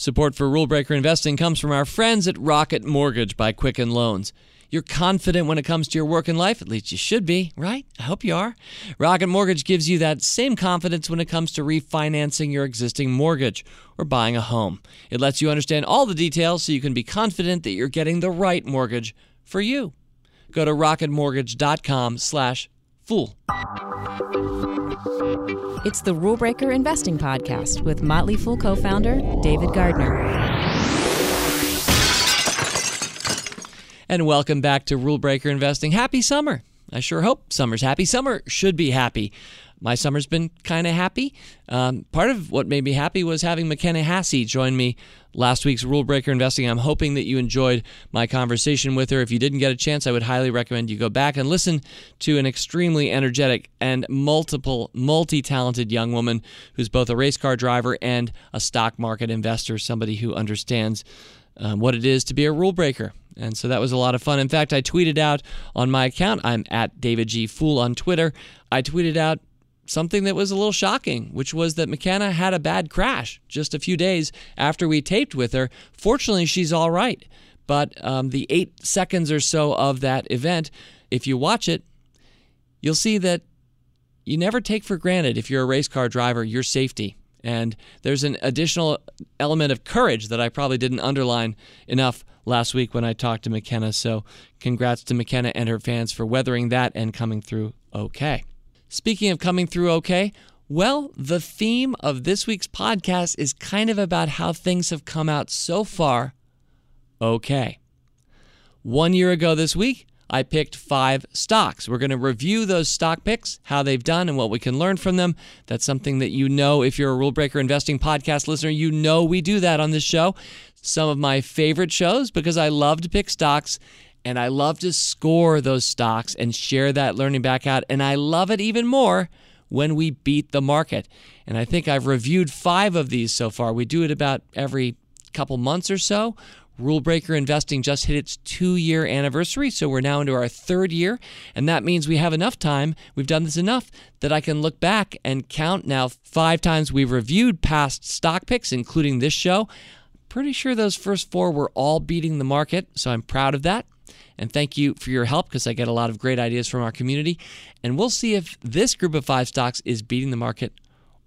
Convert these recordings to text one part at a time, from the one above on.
Support for Rule Breaker Investing comes from our friends at Rocket Mortgage by Quicken Loans. You're confident when it comes to your work and life, at least you should be, right? I hope you are. Rocket Mortgage gives you that same confidence when it comes to refinancing your existing mortgage or buying a home. It lets you understand all the details so you can be confident that you're getting the right mortgage for you. Go to rocketmortgage.com/fool. It's the Rule Breaker Investing Podcast with Motley Fool co founder David Gardner. And welcome back to Rule Breaker Investing. Happy summer. I sure hope summer's happy. Summer should be happy. My summer's been kind of happy. Um, part of what made me happy was having McKenna Haase join me last week's Rule Breaker Investing. I'm hoping that you enjoyed my conversation with her. If you didn't get a chance, I would highly recommend you go back and listen to an extremely energetic and multiple, multi talented young woman who's both a race car driver and a stock market investor, somebody who understands um, what it is to be a rule breaker. And so that was a lot of fun. In fact, I tweeted out on my account, I'm at David G. Fool on Twitter. I tweeted out something that was a little shocking, which was that McKenna had a bad crash just a few days after we taped with her. Fortunately, she's all right. But um, the eight seconds or so of that event, if you watch it, you'll see that you never take for granted, if you're a race car driver, your safety. And there's an additional element of courage that I probably didn't underline enough last week when I talked to McKenna. So, congrats to McKenna and her fans for weathering that and coming through okay. Speaking of coming through okay, well, the theme of this week's podcast is kind of about how things have come out so far okay. One year ago this week, I picked five stocks. We're going to review those stock picks, how they've done, and what we can learn from them. That's something that you know if you're a Rule Breaker Investing podcast listener, you know we do that on this show. Some of my favorite shows because I love to pick stocks and I love to score those stocks and share that learning back out. And I love it even more when we beat the market. And I think I've reviewed five of these so far. We do it about every couple months or so. Rule Breaker Investing just hit its two year anniversary, so we're now into our third year. And that means we have enough time, we've done this enough, that I can look back and count now five times we've reviewed past stock picks, including this show. Pretty sure those first four were all beating the market, so I'm proud of that. And thank you for your help because I get a lot of great ideas from our community. And we'll see if this group of five stocks is beating the market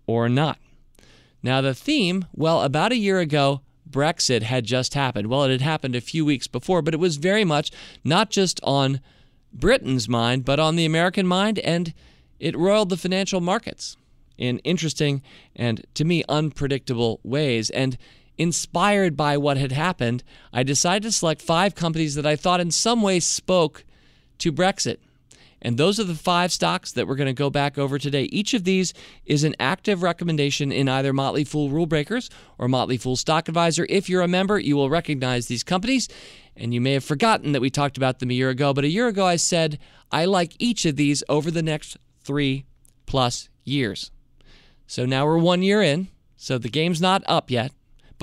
or not. Now, the theme well, about a year ago, Brexit had just happened. Well, it had happened a few weeks before, but it was very much not just on Britain's mind, but on the American mind, and it roiled the financial markets in interesting and, to me, unpredictable ways. And inspired by what had happened, I decided to select five companies that I thought in some way spoke to Brexit. And those are the five stocks that we're going to go back over today. Each of these is an active recommendation in either Motley Fool Rule Breakers or Motley Fool Stock Advisor. If you're a member, you will recognize these companies. And you may have forgotten that we talked about them a year ago, but a year ago I said I like each of these over the next three plus years. So now we're one year in, so the game's not up yet.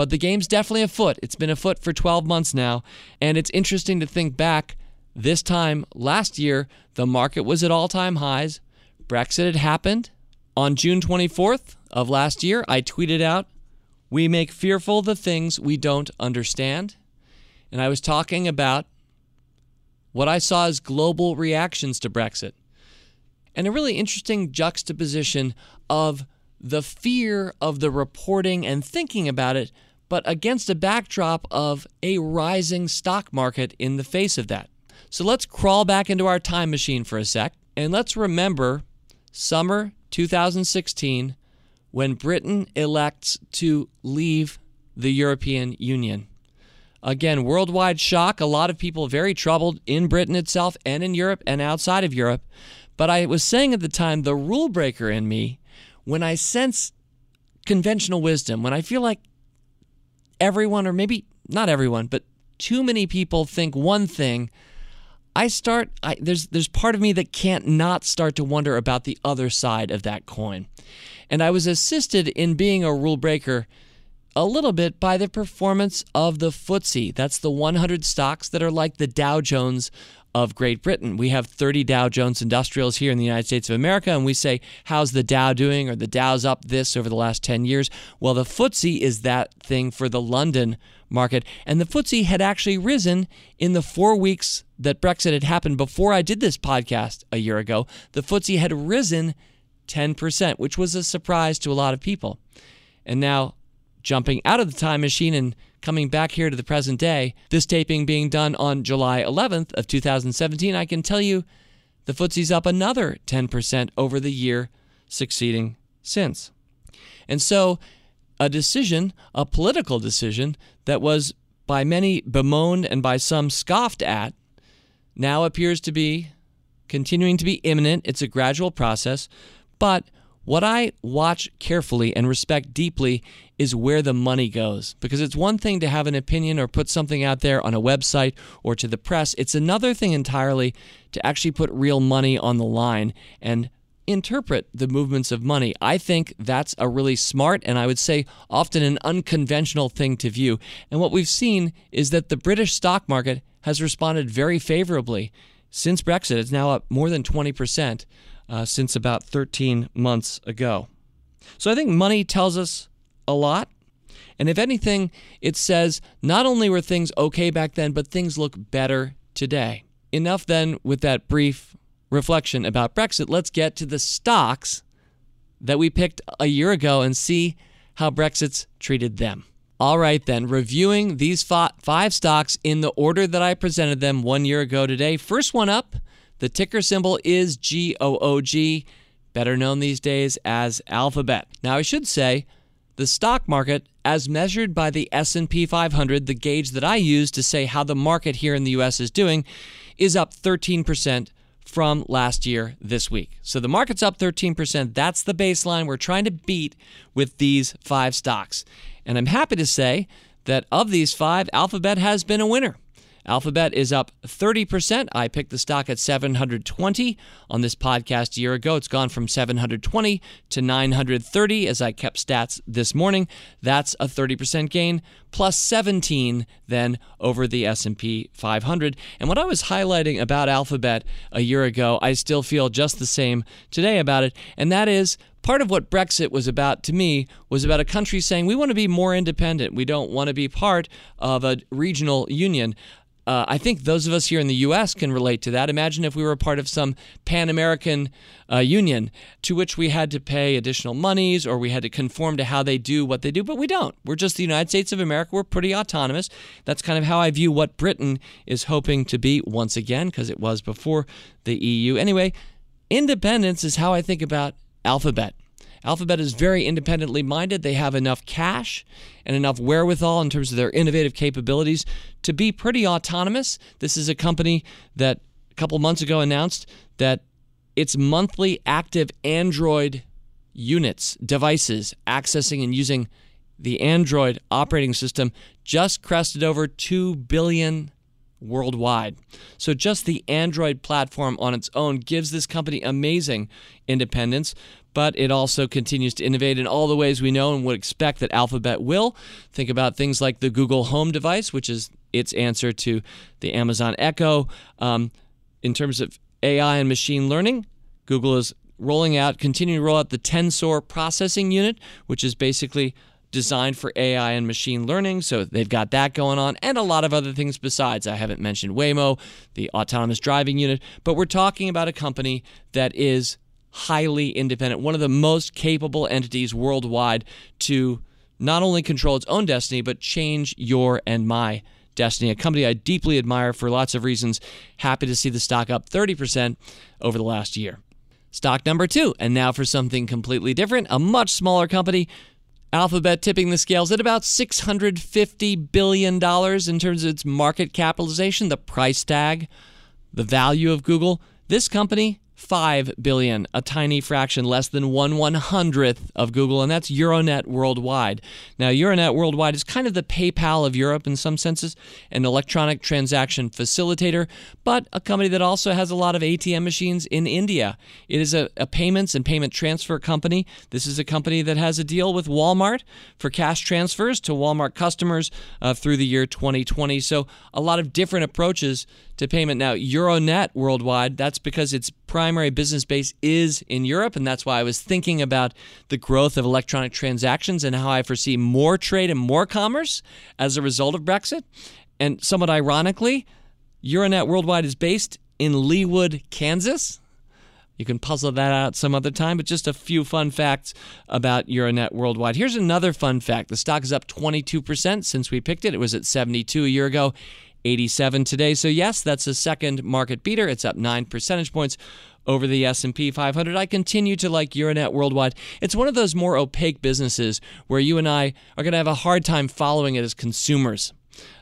But the game's definitely afoot. It's been afoot for 12 months now. And it's interesting to think back. This time last year, the market was at all time highs. Brexit had happened. On June 24th of last year, I tweeted out, We make fearful the things we don't understand. And I was talking about what I saw as global reactions to Brexit. And a really interesting juxtaposition of the fear of the reporting and thinking about it, but against a backdrop of a rising stock market in the face of that. So let's crawl back into our time machine for a sec and let's remember summer 2016 when Britain elects to leave the European Union. Again, worldwide shock. A lot of people very troubled in Britain itself and in Europe and outside of Europe. But I was saying at the time, the rule breaker in me when I sense conventional wisdom, when I feel like everyone, or maybe not everyone, but too many people think one thing, I start. I, there's there's part of me that can't not start to wonder about the other side of that coin, and I was assisted in being a rule breaker a little bit by the performance of the FTSE. That's the 100 stocks that are like the Dow Jones of Great Britain. We have 30 Dow Jones Industrials here in the United States of America, and we say, How's the Dow doing? Or the Dow's up this over the last 10 years. Well, the FTSE is that thing for the London market. And the FTSE had actually risen in the four weeks that Brexit had happened before I did this podcast a year ago. The FTSE had risen 10%, which was a surprise to a lot of people. And now, jumping out of the time machine and coming back here to the present day, this taping being done on July 11th of 2017, I can tell you the FTSE's up another 10% over the year succeeding since. And so, a decision, a political decision that was by many bemoaned and by some scoffed at, now appears to be continuing to be imminent. It's a gradual process, but what I watch carefully and respect deeply is where the money goes. Because it's one thing to have an opinion or put something out there on a website or to the press, it's another thing entirely to actually put real money on the line and interpret the movements of money. I think that's a really smart and I would say often an unconventional thing to view. And what we've seen is that the British stock market has responded very favorably since Brexit. It's now up more than 20% uh, since about 13 months ago. So I think money tells us a lot. And if anything, it says not only were things okay back then, but things look better today. Enough then with that brief reflection about Brexit. Let's get to the stocks that we picked a year ago and see how Brexit's treated them. All right, then, reviewing these five stocks in the order that I presented them one year ago today. First one up the ticker symbol is GOOG, better known these days as Alphabet. Now I should say the stock market as measured by the S&P 500, the gauge that I use to say how the market here in the US is doing, is up 13% from last year this week. So the market's up 13%. That's the baseline we're trying to beat with these five stocks. And I'm happy to say that of these five, Alphabet has been a winner. Alphabet is up 30%. I picked the stock at 720 on this podcast a year ago. It's gone from 720 to 930 as I kept stats this morning. That's a 30% gain plus 17 then over the S&P 500. And what I was highlighting about Alphabet a year ago, I still feel just the same today about it, and that is part of what Brexit was about to me was about a country saying we want to be more independent. We don't want to be part of a regional union. Uh, I think those of us here in the U.S. can relate to that. Imagine if we were a part of some Pan American uh, union to which we had to pay additional monies or we had to conform to how they do what they do, but we don't. We're just the United States of America. We're pretty autonomous. That's kind of how I view what Britain is hoping to be once again, because it was before the EU. Anyway, independence is how I think about Alphabet. Alphabet is very independently minded. They have enough cash and enough wherewithal in terms of their innovative capabilities to be pretty autonomous. This is a company that a couple months ago announced that its monthly active Android units, devices accessing and using the Android operating system just crested over 2 billion worldwide. So just the Android platform on its own gives this company amazing independence but it also continues to innovate in all the ways we know and would expect that Alphabet will. Think about things like the Google Home device, which is its answer to the Amazon Echo. Um, in terms of AI and machine learning, Google is rolling out, continuing to roll out the Tensor processing unit, which is basically designed for AI and machine learning. So they've got that going on and a lot of other things besides. I haven't mentioned Waymo, the autonomous driving unit, but we're talking about a company that is highly independent, one of the most capable entities worldwide to not only control its own destiny, but change your and my destiny. A company I deeply admire for lots of reasons. Happy to see the stock up 30% over the last year. Stock number two, and now for something completely different, a much smaller company. Alphabet tipping the scales at about $650 billion in terms of its market capitalization, the price tag, the value of Google. This company 5 billion, a tiny fraction, less than one one hundredth of Google, and that's Euronet worldwide. Now, Euronet worldwide is kind of the PayPal of Europe in some senses, an electronic transaction facilitator, but a company that also has a lot of ATM machines in India. It is a, a payments and payment transfer company. This is a company that has a deal with Walmart for cash transfers to Walmart customers uh, through the year 2020. So, a lot of different approaches to payment. Now, Euronet worldwide, that's because its primary business base is in Europe, and that's why I was thinking about the growth of electronic transactions and how I foresee more trade and more commerce as a result of Brexit. And somewhat ironically, Euronet worldwide is based in Leawood, Kansas. You can puzzle that out some other time, but just a few fun facts about Euronet worldwide. Here's another fun fact the stock is up 22% since we picked it. It was at 72 a year ago. 87 today. So yes, that's a second market beater. It's up 9 percentage points over the S&P 500. I continue to like Euronet Worldwide. It's one of those more opaque businesses where you and I are going to have a hard time following it as consumers.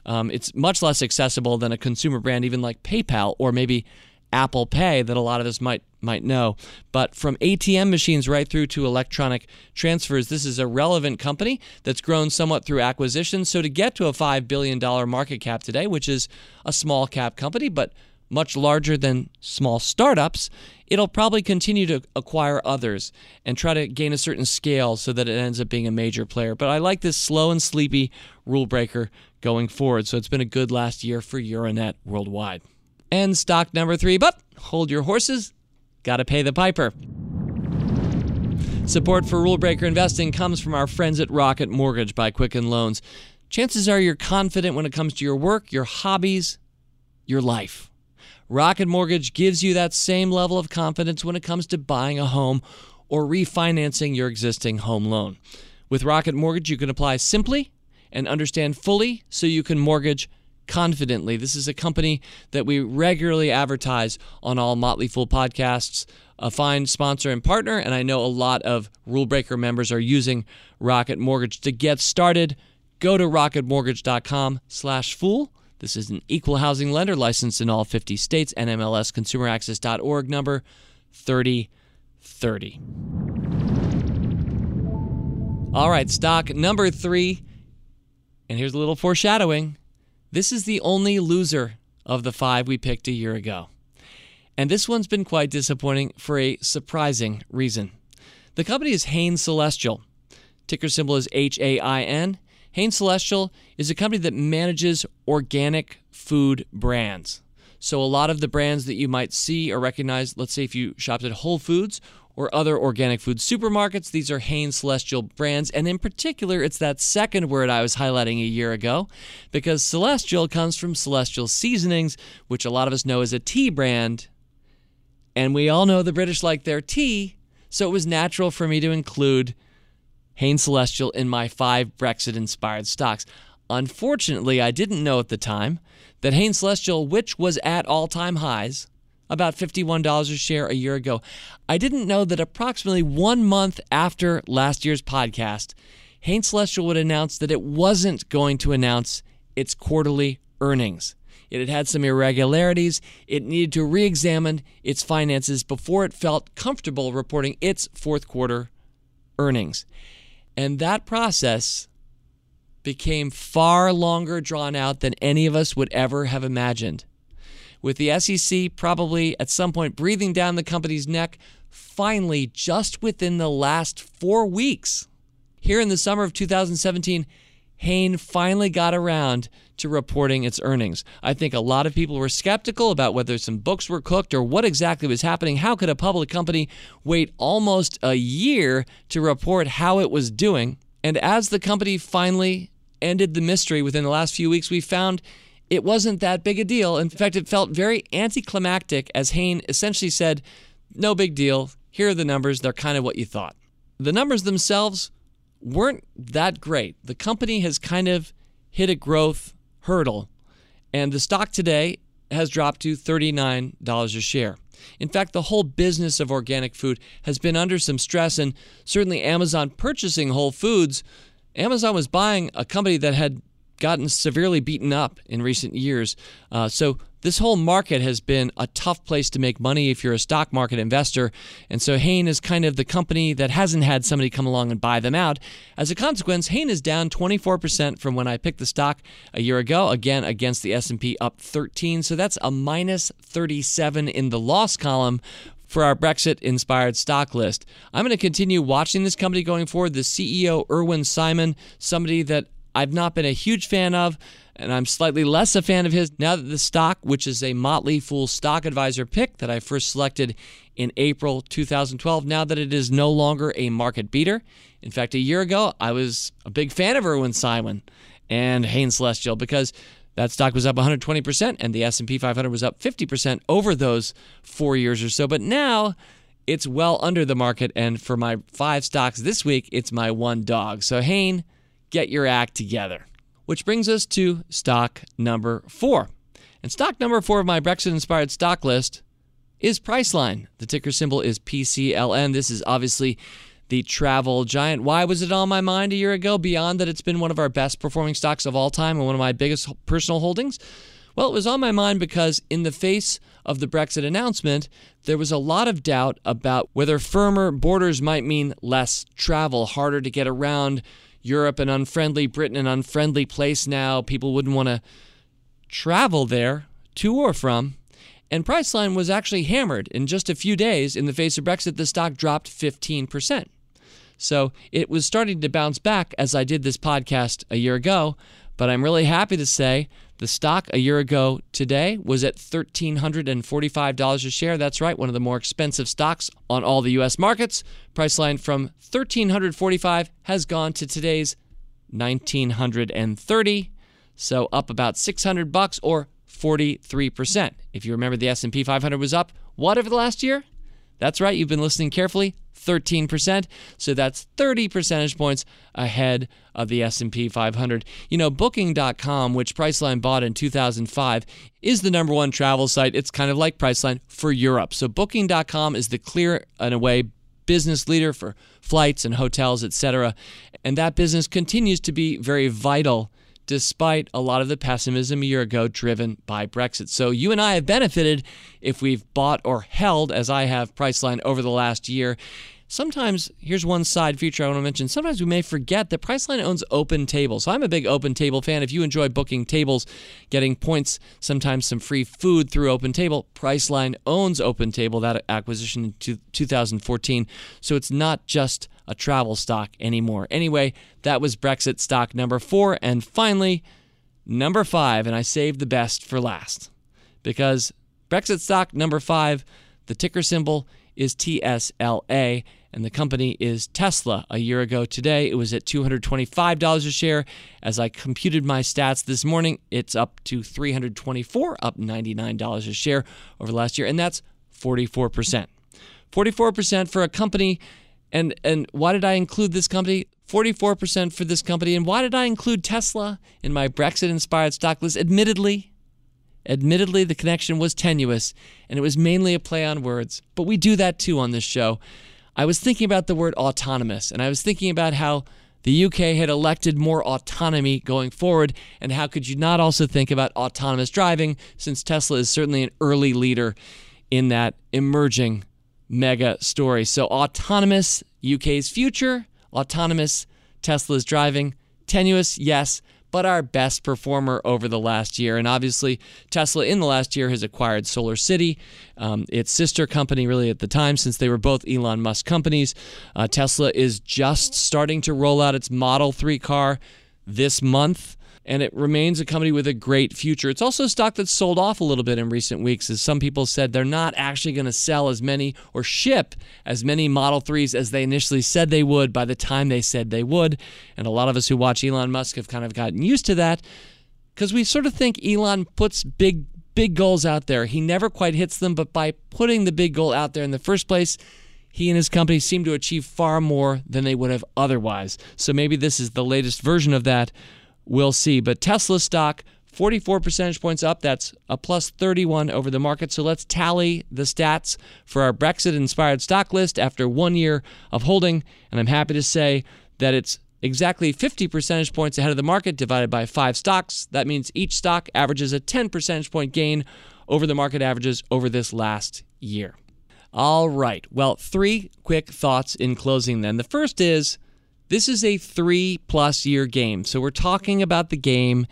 Um, it's much less accessible than a consumer brand, even like PayPal or maybe Apple Pay that a lot of us might might know. But from ATM machines right through to electronic transfers, this is a relevant company that's grown somewhat through acquisitions. So to get to a $5 billion market cap today, which is a small cap company, but much larger than small startups, it'll probably continue to acquire others and try to gain a certain scale so that it ends up being a major player. But I like this slow and sleepy rule breaker going forward. So it's been a good last year for Euronet worldwide. And stock number three, but hold your horses, gotta pay the piper. Support for Rule Breaker Investing comes from our friends at Rocket Mortgage by Quicken Loans. Chances are you're confident when it comes to your work, your hobbies, your life. Rocket Mortgage gives you that same level of confidence when it comes to buying a home or refinancing your existing home loan. With Rocket Mortgage, you can apply simply and understand fully so you can mortgage confidently. This is a company that we regularly advertise on all Motley Fool podcasts. A fine sponsor and partner, and I know a lot of Rule Breaker members are using Rocket Mortgage to get started. Go to rocketmortgage.com/fool. This is an equal housing lender licensed in all 50 states. NMLSConsumerAccess.org number 3030. All right, stock number three. And here's a little foreshadowing. This is the only loser of the five we picked a year ago. And this one's been quite disappointing for a surprising reason. The company is Hain Celestial. Ticker symbol is H A I N. Hain Celestial is a company that manages organic food brands. So, a lot of the brands that you might see or recognize, let's say if you shopped at Whole Foods or other organic food supermarkets. These are Hain Celestial brands. And in particular, it's that second word I was highlighting a year ago because Celestial comes from Celestial Seasonings, which a lot of us know as a tea brand. And we all know the British like their tea. So it was natural for me to include Hain Celestial in my five Brexit inspired stocks. Unfortunately, I didn't know at the time that Hain Celestial, which was at all time highs, about $51 a share a year ago. I didn't know that approximately one month after last year's podcast, Hain Celestial would announce that it wasn't going to announce its quarterly earnings. It had had some irregularities. It needed to re examine its finances before it felt comfortable reporting its fourth quarter earnings. And that process became far longer drawn out than any of us would ever have imagined with the SEC probably at some point breathing down the company's neck, finally, just within the last four weeks, here in the summer of 2017, Hain finally got around to reporting its earnings. I think a lot of people were skeptical about whether some books were cooked or what exactly was happening. How could a public company wait almost a year to report how it was doing? And as the company finally ended the mystery within the last few weeks, we found it wasn't that big a deal. In fact, it felt very anticlimactic as Hain essentially said, No big deal. Here are the numbers. They're kind of what you thought. The numbers themselves weren't that great. The company has kind of hit a growth hurdle, and the stock today has dropped to $39 a share. In fact, the whole business of organic food has been under some stress, and certainly Amazon purchasing Whole Foods, Amazon was buying a company that had gotten severely beaten up in recent years. Uh, so this whole market has been a tough place to make money if you're a stock market investor. And so Hain is kind of the company that hasn't had somebody come along and buy them out. As a consequence, Hain is down 24% from when I picked the stock a year ago, again against the S&P up 13. So that's a minus 37 in the loss column for our Brexit inspired stock list. I'm going to continue watching this company going forward. The CEO, Irwin Simon, somebody that I've not been a huge fan of, and I'm slightly less a fan of his now that the stock, which is a Motley Fool stock advisor pick that I first selected in April 2012, now that it is no longer a market beater. In fact, a year ago, I was a big fan of Irwin Simon and Hain Celestial because that stock was up 120% and the S&P 500 was up 50% over those 4 years or so. But now it's well under the market and for my 5 stocks this week, it's my one dog. So Hain, get your act together. Which brings us to stock number 4. And stock number 4 of my Brexit inspired stock list is Priceline. The ticker symbol is PCLN. This is obviously the travel giant. Why was it on my mind a year ago? Beyond that, it's been one of our best performing stocks of all time and one of my biggest personal holdings. Well, it was on my mind because, in the face of the Brexit announcement, there was a lot of doubt about whether firmer borders might mean less travel, harder to get around Europe, an unfriendly Britain, an unfriendly place now. People wouldn't want to travel there to or from. And Priceline was actually hammered in just a few days. In the face of Brexit, the stock dropped 15%. So it was starting to bounce back as I did this podcast a year ago. But I'm really happy to say the stock a year ago today was at $1,345 a share. That's right, one of the more expensive stocks on all the U.S. markets. Priceline from 1,345 has gone to today's 1,930, so up about 600 bucks or 43%. If you remember, the S&P 500 was up what over the last year? That's right, you've been listening carefully. 13%. So that's 30 percentage points ahead of the S&P 500. You know, booking.com, which Priceline bought in 2005, is the number one travel site. It's kind of like Priceline for Europe. So booking.com is the clear and away business leader for flights and hotels, etc. And that business continues to be very vital despite a lot of the pessimism a year ago driven by Brexit. So you and I have benefited if we've bought or held, as I have Priceline over the last year. Sometimes, here's one side feature I want to mention. Sometimes we may forget that Priceline owns OpenTable. So I'm a big OpenTable fan. If you enjoy booking tables, getting points, sometimes some free food through OpenTable, Priceline owns OpenTable, that acquisition in 2014. So it's not just a travel stock anymore. Anyway, that was Brexit stock number four. And finally, number five, and I saved the best for last because Brexit stock number five, the ticker symbol is TSLA, and the company is Tesla. A year ago today, it was at $225 a share. As I computed my stats this morning, it's up to 324, up $99 a share over the last year, and that's 44%. 44% for a company and and why did I include this company? 44% for this company. And why did I include Tesla in my Brexit inspired stock list? Admittedly, admittedly the connection was tenuous and it was mainly a play on words, but we do that too on this show. I was thinking about the word autonomous and I was thinking about how the UK had elected more autonomy going forward and how could you not also think about autonomous driving since Tesla is certainly an early leader in that emerging mega story. So, autonomous UK's future, autonomous Tesla's driving, tenuous, yes, but our best performer over the last year. And obviously, Tesla in the last year has acquired SolarCity, um, its sister company, really at the time, since they were both Elon Musk companies. Uh, Tesla is just starting to roll out its Model 3 car this month and it remains a company with a great future. It's also a stock that's sold off a little bit in recent weeks, as some people said they're not actually going to sell as many or ship as many Model 3s as they initially said they would by the time they said they would. And a lot of us who watch Elon Musk have kind of gotten used to that because we sort of think Elon puts big, big goals out there. He never quite hits them, but by putting the big goal out there in the first place, he and his company seem to achieve far more than they would have otherwise. So maybe this is the latest version of that We'll see. But Tesla stock, 44 percentage points up. That's a plus 31 over the market. So let's tally the stats for our Brexit inspired stock list after one year of holding. And I'm happy to say that it's exactly 50 percentage points ahead of the market divided by five stocks. That means each stock averages a 10 percentage point gain over the market averages over this last year. All right. Well, three quick thoughts in closing then. The first is this is a three plus year game. So we're talking about the game.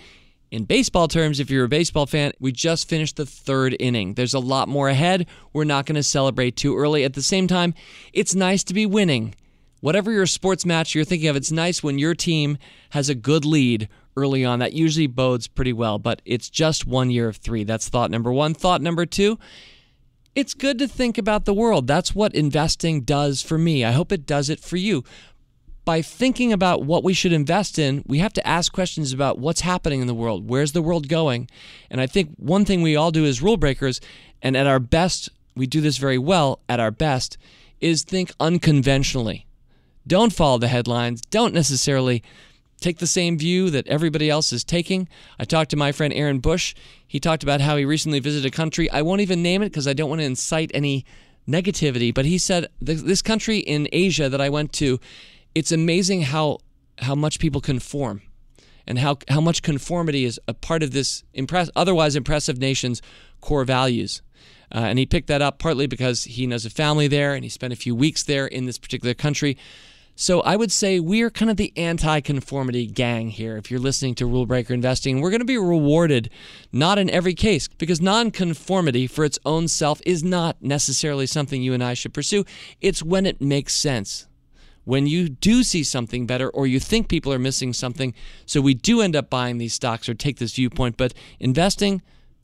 In baseball terms, if you're a baseball fan, we just finished the third inning. There's a lot more ahead. We're not going to celebrate too early. At the same time, it's nice to be winning. Whatever your sports match you're thinking of, it's nice when your team has a good lead early on. That usually bodes pretty well, but it's just one year of three. That's thought number one. Thought number two, it's good to think about the world. That's what investing does for me. I hope it does it for you. By thinking about what we should invest in, we have to ask questions about what's happening in the world. Where's the world going? And I think one thing we all do as rule breakers, and at our best, we do this very well at our best, is think unconventionally. Don't follow the headlines. Don't necessarily take the same view that everybody else is taking. I talked to my friend Aaron Bush. He talked about how he recently visited a country. I won't even name it because I don't want to incite any negativity, but he said this country in Asia that I went to, it's amazing how how much people conform and how how much conformity is a part of this impress otherwise impressive nation's core values. Uh, and he picked that up partly because he knows a family there and he spent a few weeks there in this particular country. So I would say we're kind of the anti conformity gang here. If you're listening to Rule Breaker Investing, we're going to be rewarded, not in every case, because non conformity for its own self is not necessarily something you and I should pursue. It's when it makes sense. When you do see something better or you think people are missing something, so we do end up buying these stocks or take this viewpoint. But investing,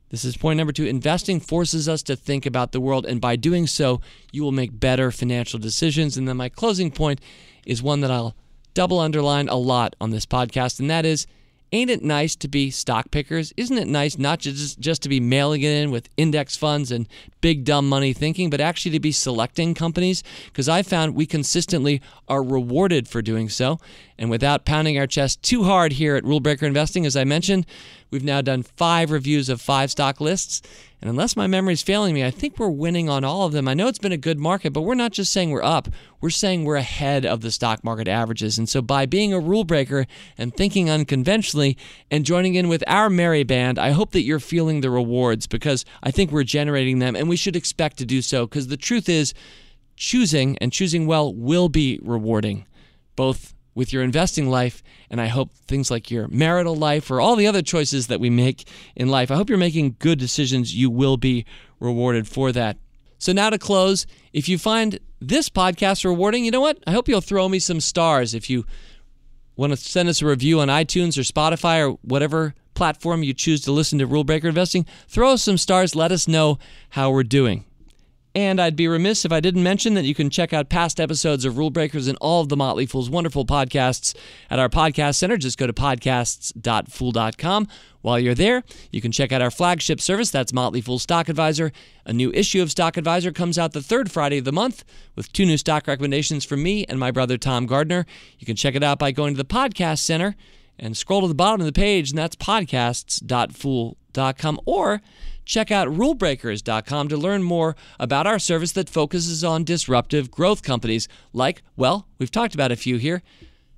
this is point number two. Investing forces us to think about the world, and by doing so, you will make better financial decisions. And then my closing point is one that I'll double underline a lot on this podcast, and that is Ain't it nice to be stock pickers? Isn't it nice not just, just to be mailing it in with index funds and big dumb money thinking, but actually to be selecting companies? Because I found we consistently are rewarded for doing so. And without pounding our chest too hard here at Rule Breaker Investing, as I mentioned, we've now done five reviews of five stock lists. And unless my memory is failing me, I think we're winning on all of them. I know it's been a good market, but we're not just saying we're up, we're saying we're ahead of the stock market averages. And so by being a rule breaker and thinking unconventionally and joining in with our merry band, I hope that you're feeling the rewards because I think we're generating them and we should expect to do so because the truth is, choosing and choosing well will be rewarding, both with your investing life, and I hope things like your marital life or all the other choices that we make in life. I hope you're making good decisions. You will be rewarded for that. So, now to close, if you find this podcast rewarding, you know what? I hope you'll throw me some stars. If you want to send us a review on iTunes or Spotify or whatever platform you choose to listen to Rule Breaker Investing, throw us some stars. Let us know how we're doing. And I'd be remiss if I didn't mention that you can check out past episodes of Rule Breakers and all of the Motley Fool's wonderful podcasts at our podcast center. Just go to podcasts.fool.com. While you're there, you can check out our flagship service. That's Motley Fool Stock Advisor. A new issue of Stock Advisor comes out the third Friday of the month with two new stock recommendations from me and my brother Tom Gardner. You can check it out by going to the podcast center and scroll to the bottom of the page, and that's podcasts.fool.com. Or check out rulebreakers.com to learn more about our service that focuses on disruptive growth companies like, well, we've talked about a few here.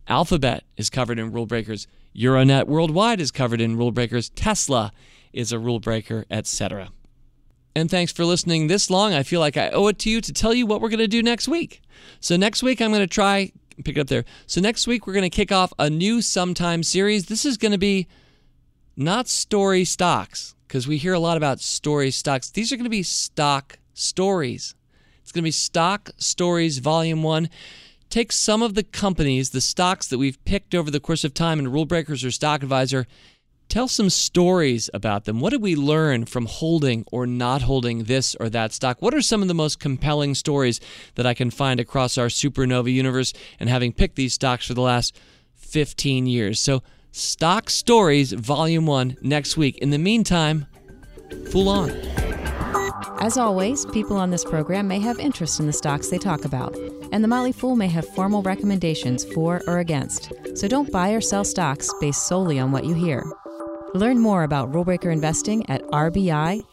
Alphabet is covered in Rule Breakers. Euronet Worldwide is covered in Rule Breakers. Tesla is a rule breaker, etc. And thanks for listening this long. I feel like I owe it to you to tell you what we're going to do next week. So, next week, I'm going to try, pick it up there. So, next week, we're going to kick off a new Sometime series. This is going to be not story stocks because we hear a lot about story stocks. These are going to be stock stories. It's going to be Stock Stories Volume 1. Take some of the companies, the stocks that we've picked over the course of time in Rule Breakers or Stock Advisor, tell some stories about them. What did we learn from holding or not holding this or that stock? What are some of the most compelling stories that I can find across our supernova universe and having picked these stocks for the last 15 years? So, Stock Stories Volume 1 next week. In the meantime, Fool on. As always, people on this program may have interest in the stocks they talk about, and the Motley Fool may have formal recommendations for or against. So don't buy or sell stocks based solely on what you hear. Learn more about rulebreaker investing at rbi.fool.com.